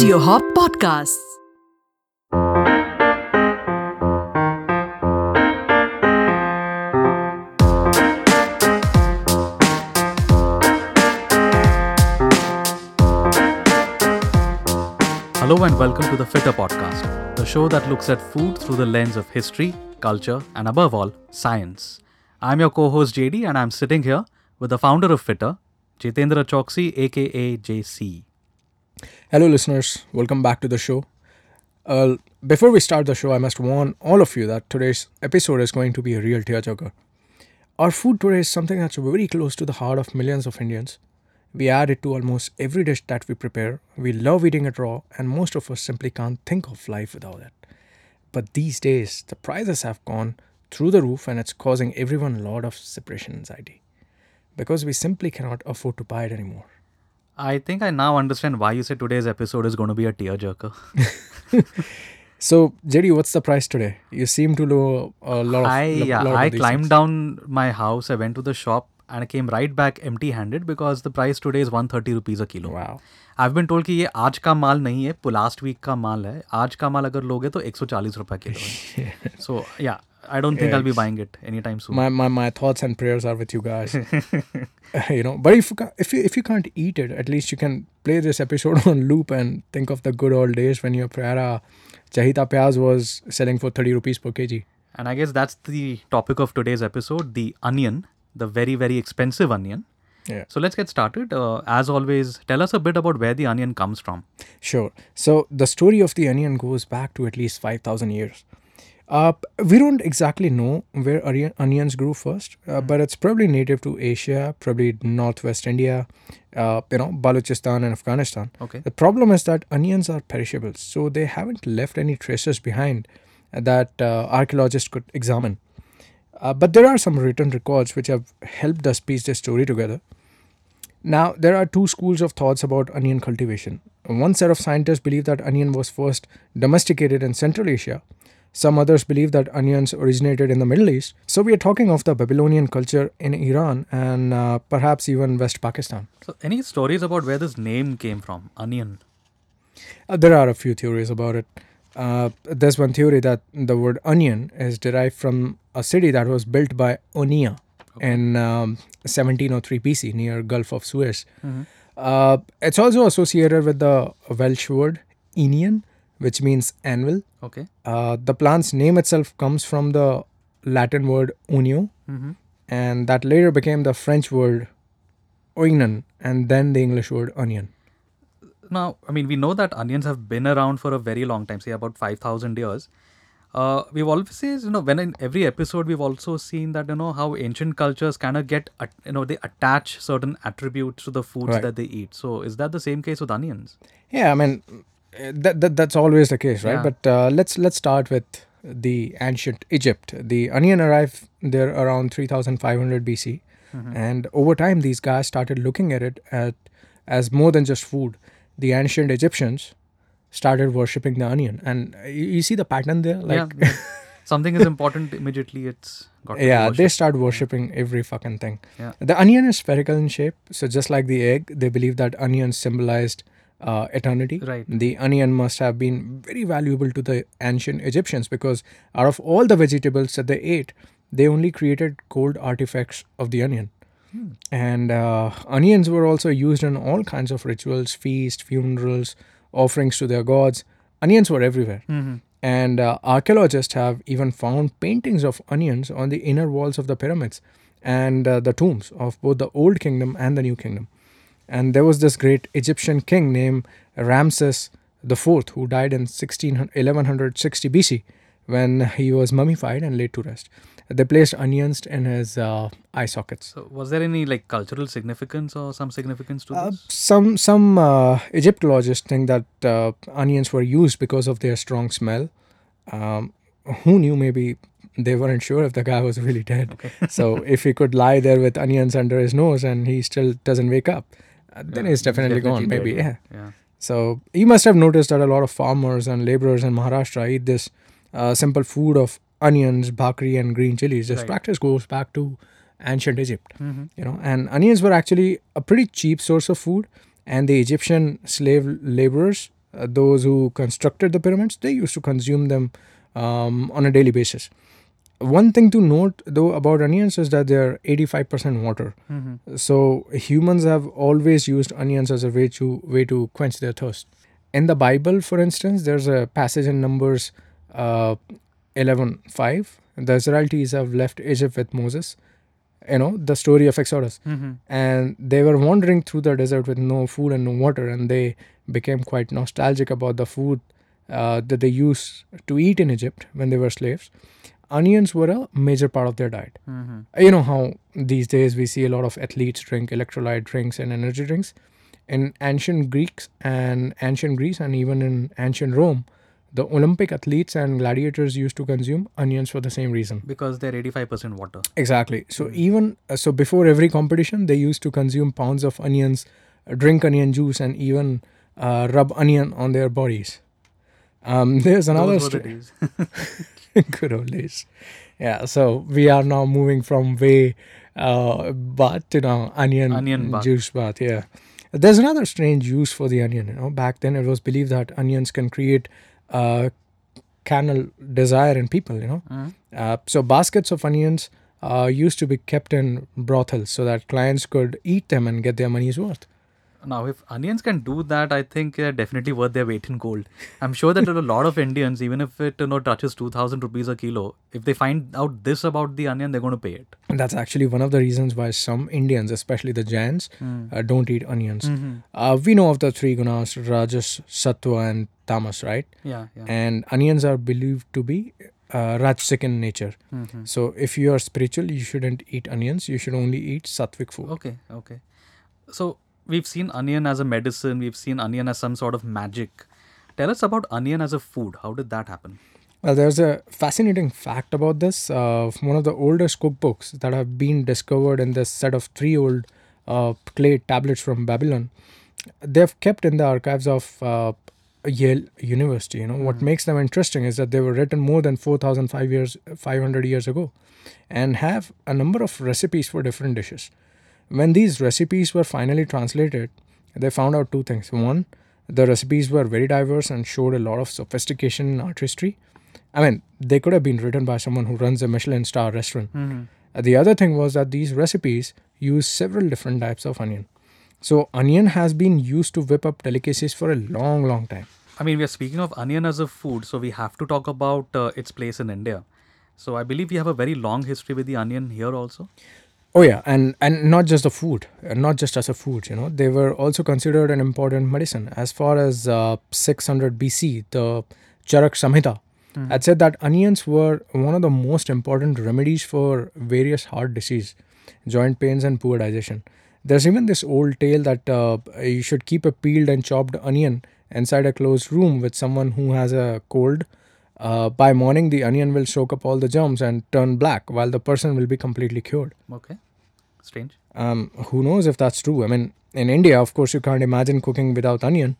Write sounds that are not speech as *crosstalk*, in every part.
Audio Hop Podcasts. Hello and welcome to the Fitter Podcast, the show that looks at food through the lens of history, culture, and above all, science. I'm your co host JD, and I'm sitting here with the founder of Fitter, Jitendra Choksi, aka JC. Hello, listeners. Welcome back to the show. Uh, before we start the show, I must warn all of you that today's episode is going to be a real tearjerker. Our food today is something that's very close to the heart of millions of Indians. We add it to almost every dish that we prepare. We love eating it raw, and most of us simply can't think of life without it. But these days, the prices have gone through the roof, and it's causing everyone a lot of separation anxiety because we simply cannot afford to buy it anymore. I think I now understand why you said today's episode is going to be a tearjerker. *laughs* So, JD, what's the price today? You seem to know a lot of. I lo- yeah, lot I about these climbed things. down my house. I went to the shop and I came right back empty-handed because the price today is 130 rupees a kilo. Wow. I've been told कि ये आज का माल नहीं है last week का माल है आज का माल अगर लोगे तो 140 रुपए किलो है *laughs* सो या I don't think yeah, I'll be buying it anytime soon. My, my, my thoughts and prayers are with you guys. *laughs* you know, but if if you, if you can't eat it, at least you can play this episode *laughs* on loop and think of the good old days when your Prara Chahita Pyaz was selling for 30 rupees per kg. And I guess that's the topic of today's episode, the onion, the very very expensive onion. Yeah. So let's get started. Uh, as always, tell us a bit about where the onion comes from. Sure. So the story of the onion goes back to at least 5,000 years. Uh, we don't exactly know where onions grew first, uh, but it's probably native to Asia, probably northwest India, uh, you know, Balochistan and Afghanistan. okay The problem is that onions are perishables, so they haven't left any traces behind that uh, archaeologists could examine. Uh, but there are some written records which have helped us piece this story together. Now, there are two schools of thoughts about onion cultivation. One set of scientists believe that onion was first domesticated in Central Asia. Some others believe that onions originated in the Middle East. So, we are talking of the Babylonian culture in Iran and uh, perhaps even West Pakistan. so any stories about where this name came from onion Uh, there are a few theories about it. Uh, there's one theory that the word onion is derived from a city that was built by Onia in um, 1703 BC near Gulf of Suez. Uh, it's also associated with the Welsh word Enian, which means anvil. okay Uh, the plant's name itself comes from the Latin word unio, mm-hmm. and that later became the French word oignon, and then the English word onion. now i mean we know that onions have been around for a very long time say about 5000 years uh, we've always seen, you know when in every episode we've also seen that you know how ancient cultures kind of get at- you know they attach certain attributes to the foods Right. that they eat so is that the same case with onions Yeah, I mean, that, that that's always the case, right? Yeah. But uh, let's let's start with the ancient Egypt. The onion arrived there around 3,500 BC, and over time, these guys started looking at it at as more than just food. The ancient Egyptians started worshipping the onion, and you, you see the pattern there, like. yeah, something is important *laughs* immediately it's got to Yeah, they start worshipping every fucking thing. Yeah. The onion is spherical in shape, so just like the egg, they believe that onions symbolized uh, eternity. Right. The onion must have been very valuable to the ancient Egyptians because out of all the vegetables that they ate, they only created cold artifacts of the onion. Hmm. And uh, onions were also used in all kinds of rituals, feasts, funerals, offerings to their gods. Onions were everywhere. Mhm. And uh, archaeologists have even found paintings of onions on the inner walls of the pyramids and uh, the tombs of both the Old Kingdom and the New Kingdom. And there was this great Egyptian king named Ramses IV who died in 16, 1160 BC when he was mummified and laid to rest. They placed onions in his uh, eye sockets. so was there any like cultural significance or some significance to Uh, this some some uh, Egyptologists think that uh, onions were used because of their strong smell. Um, who knew? Maybe they weren't sure if the guy was really dead. so if he could lie there with onions under his nose and he still doesn't wake up, uh, then Yeah, he's definitely, gone. Maybe yeah. yeah So you must have noticed that a lot of farmers and laborers in Maharashtra eat this uh, simple food of onions, bhakri, and green chilies. This Right. practice goes back to ancient Egypt Mhm. you know and onions were actually a pretty cheap source of food and the egyptian slave laborers uh, those who constructed the pyramids, they used to consume them um, on a daily basis. One thing to note though about onions is that they are 85% water. Mm-hmm. So humans have always used onions as a way to way to quench their thirst. In the Bible, for instance, there's a passage in Numbers uh, 11:5. The Israelites have left Egypt with Moses. You know the story of Exodus, Mm-hmm. and they were wandering through the desert with no food and no water, and they became quite nostalgic about the food uh, that they used to eat in Egypt when they were slaves. Onions were a major part of their diet Mm-hmm. you know how these days we see a lot of athletes drink electrolyte drinks and energy drinks in ancient greeks and ancient greece and even in ancient rome the olympic athletes and gladiators used to consume onions for the same reason Because they're 85% water. exactly so even uh, so before every competition they used to consume pounds of onions uh, drink onion juice and even uh, rub onion on their bodies um, *laughs* there's another Those were the days. *laughs* *laughs* good old days. Yeah, so we are now moving from way uh, bath to now onion, Onion bath. juice bath. Yeah, there's another strange use for the onion. You know, back then it was believed that onions can create uh, carnal desire in people. You know, Mhm. uh, so baskets of onions uh, used to be kept in brothels so that clients could eat them and get their money's worth. Now, if onions can do that, I think they're definitely worth their weight in gold. I'm sure that a lot of Indians, even if it you know touches 2,000 rupees a kilo, if they find out this about the onion, they're going to pay it. And that's actually one of the reasons why some Indians, especially the Jains, uh, don't eat onions. Mhm. Uh, we know of the three gunas rajas sattva and tamas right Yeah, yeah. and onions are believed to be uh, rajasic in nature Mhm. so if you are spiritual you shouldn't eat onions you should only eat sattvic food Okay, okay. So we've seen onion as a medicine, we've seen onion as some sort of magic. Tell us about onion as a food. How did that happen? well there's a fascinating fact about this uh, one of the oldest cookbooks that have been discovered in this set of three old uh, clay tablets from babylon they've kept in the archives of uh, Yale University. You know what makes them interesting is that they were written more than 4,005 years, 500 years ago, and have a number of recipes for different dishes. When these recipes were finally translated, they found out two things. One, the recipes were very diverse and showed a lot of sophistication in artistry. I mean, they could have been written by someone who runs a Michelin star restaurant. Mm-hmm. The other thing was that these recipes use several different types of onion. So, onion has been used to whip up delicacies for a long, long time. I mean, we are speaking of onion as a food, so we have to talk about uh, its place in India. So I believe we have a very long history with the onion here also. Oh yeah, and and not just the food, uh, not just as a food. You know, they were also considered an important medicine. As far as uh, 600 BC, the Charak Samhita had said that onions were one of the most important remedies for various heart disease, joint pains, and poor digestion. There's even this old tale that uh, you should keep a peeled and chopped onion inside a closed room with someone who has a cold. Uh, by morning, the onion will soak up all the germs and turn black, while the person will be completely cured. Okay, strange. Um, who knows if that's true? I mean, in India, of course, you can't imagine cooking without onion.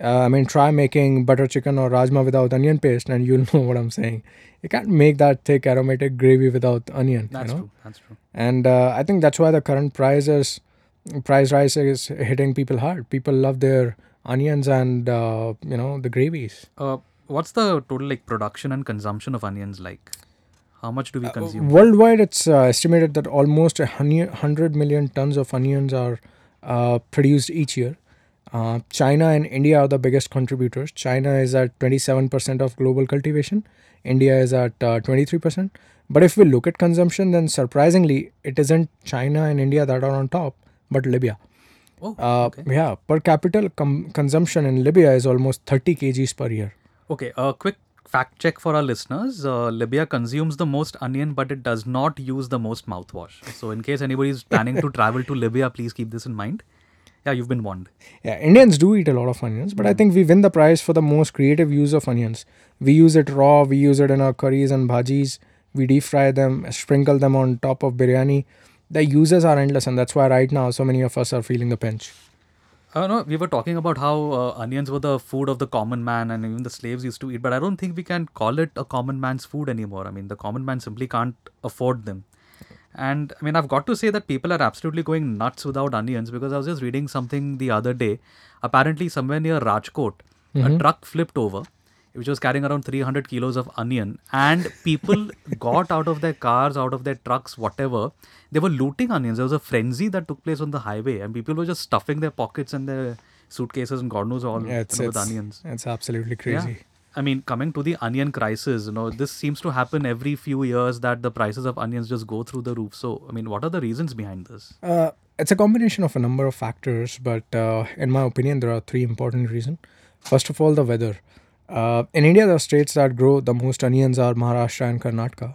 Uh, I mean, try making butter chicken or rajma without onion paste, and you'll *laughs* know what I'm saying. You can't make that thick aromatic gravy without onion. That's you know? true. That's true. And uh, I think that's why the current price is price rise is hitting people hard. People love their onions and uh, you know the gravies. Uh, what's the total like production and consumption of onions like? How much do we consume? Worldwide, it's uh, estimated that almost a 100 million tons of onions are uh, produced each year. Uh, China and India are the biggest contributors. China is at 27% of global cultivation, India is at uh, 23%. But if we look at consumption, then surprisingly, it isn't China and India that are on top, but Libya. oh, Uh, okay. Yeah, per capita com- consumption in Libya is almost 30 kgs per year. Okay, a quick fact check for our listeners. Uh, Libya consumes the most onion, but it does not use the most mouthwash. So, in case anybody is planning to *laughs* travel to Libya, please keep this in mind. Yeah, you've been warned. Yeah, Indians do eat a lot of onions, but I think we win the prize for the most creative use of onions. We use it raw, we use it in our curries and bhajis, we deep fry them, sprinkle them on top of biryani. The uses are endless, and that's why right now so many of us are feeling the pinch. Uh, no, we were talking about how uh, onions were the food of the common man and even the slaves used to eat, but I don't think we can call it a common man's food anymore. I mean, the common man simply can't afford them. And I mean, I've got to say that people are absolutely going nuts without onions because I was just reading something the other day. Apparently, somewhere near Rajkot, a truck flipped over, which was carrying around 300 kilos of onion, and people *laughs* got out of their cars, out of their trucks, whatever. They were looting onions. There was a frenzy that took place on the highway, and people were just stuffing their pockets and their suitcases and God knows all Yeah, it's, you know, with onions. it's absolutely crazy. Yeah. I mean, coming to the onion crisis, you know, this seems to happen every few years that the prices of onions just go through the roof. So, I mean, what are the reasons behind this? Uh, it's a combination of a number of factors, but uh, in my opinion, there are three important reasons. First of all, the weather. Uh, in India, the states that grow the most onions are Maharashtra and Karnataka.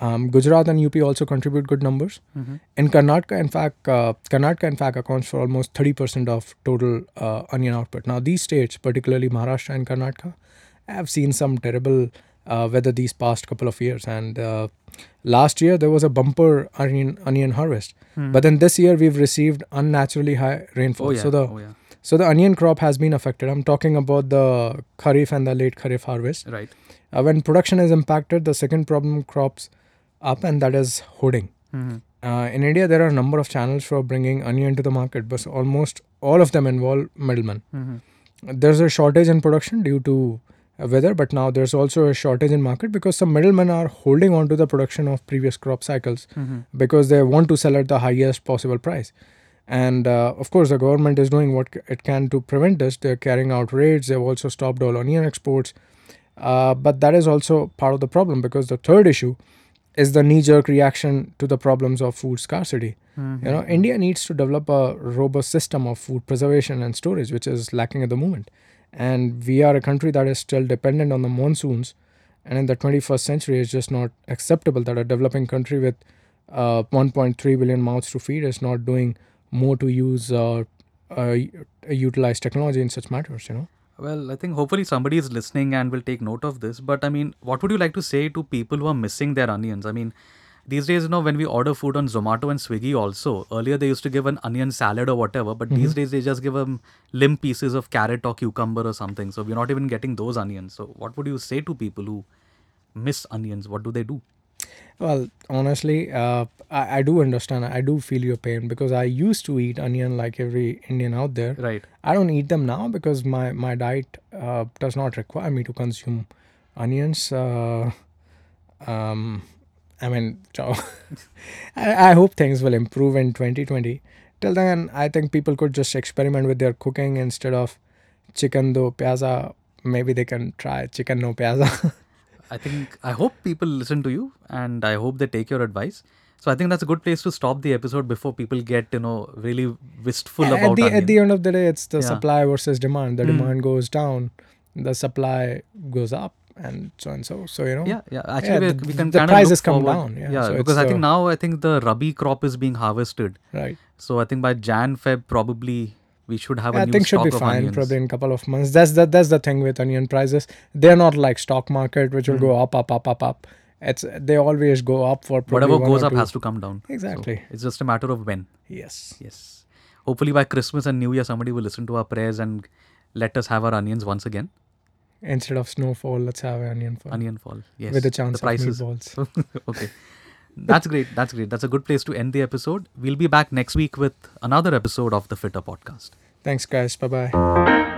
Um, Gujarat and UP also contribute good numbers. In Karnataka, in fact, uh, Karnataka in fact accounts for almost 30% of total uh, onion output. Now, these states, particularly Maharashtra and Karnataka, have seen some terrible uh, weather these past couple of years. And uh, last year there was a bumper onion onion harvest, but then this year we've received unnaturally high rainfall. Oh, yeah. So the oh, yeah. So the onion crop has been affected. I'm talking about the kharif and the late kharif harvest. Right. Uh, when production is impacted, the second problem crops up, and that is hoarding. hmm Uh, in India, there are a number of channels for bringing onion to the market, but almost all of them involve middlemen. hmm There's a shortage in production due to weather, but now there's also a shortage in market because some middlemen are holding on to the production of previous crop cycles hmm because they want to sell at the highest possible price. And uh, of course, the government is doing what it can to prevent this. They're carrying out raids. They've also stopped all onion exports. Uh, but that is also part of the problem because the third issue is the knee-jerk reaction to the problems of food scarcity. Mm-hmm. You know, India needs to develop a robust system of food preservation and storage, which is lacking at the moment. And we are a country that is still dependent on the monsoons. And in the 21st century, it's just not acceptable that a developing country with uh, 1.3 billion mouths to feed is not doing more to use uh, uh, utilize technology in such matters. You know. Well, I think hopefully somebody is listening and will take note of this. But I mean, what would you like to say to people who are missing their onions? I mean, these days, you know, when we order food on Zomato and Swiggy also, earlier they used to give an onion salad or whatever, but these days they just give them limp pieces of carrot or cucumber or something. So we're not even getting those onions. So what would you say to people who miss onions? What do they do? Well, honestly, uh, I, I do understand. I do feel your pain because I used to eat onion like every Indian out there. Right. I don't eat them now because my my diet uh, does not require me to consume onions. Uh, um, I mean, *laughs* so I, I hope things will improve in 2020. Till then, I think people could just experiment with their cooking instead of chicken do piazza. Maybe they can try chicken no piazza. *laughs* I think I hope people listen to you and I hope they take your advice. So I think that's a good place to stop the episode before people get you know really wistful at about the onion. at the end of the day, it's the Yeah. supply versus demand. The Hmm. demand goes down, the supply goes up, and so and so. So you know, Yeah, yeah. Actually, Yeah, we, the- we can the kind of prices come forward. down, yeah, so because I think uh, now I think the rabi crop is being harvested. right. So I think by Jan Feb probably we should have a I think should be fine onions. probably in a couple of months. That's the that's the thing with onion prices. They're not like stock market, which will Hmm. go up, up, up, up, up. It's they always go up for probably Whatever goes up two- has to come down. So Exactly. it's just a matter of when. Yes. Yes. Hopefully by Christmas and New Year somebody will listen to our prayers and let us have our onions once again. Instead of snowfall, let's have onion fall Onion fall. Yes. with a chance the prices. of meatballs. *laughs* okay. That's great. That's great. That's a good place to end the episode. We'll be back next week with another episode of the Fitter Podcast. Thanks, guys. Bye bye.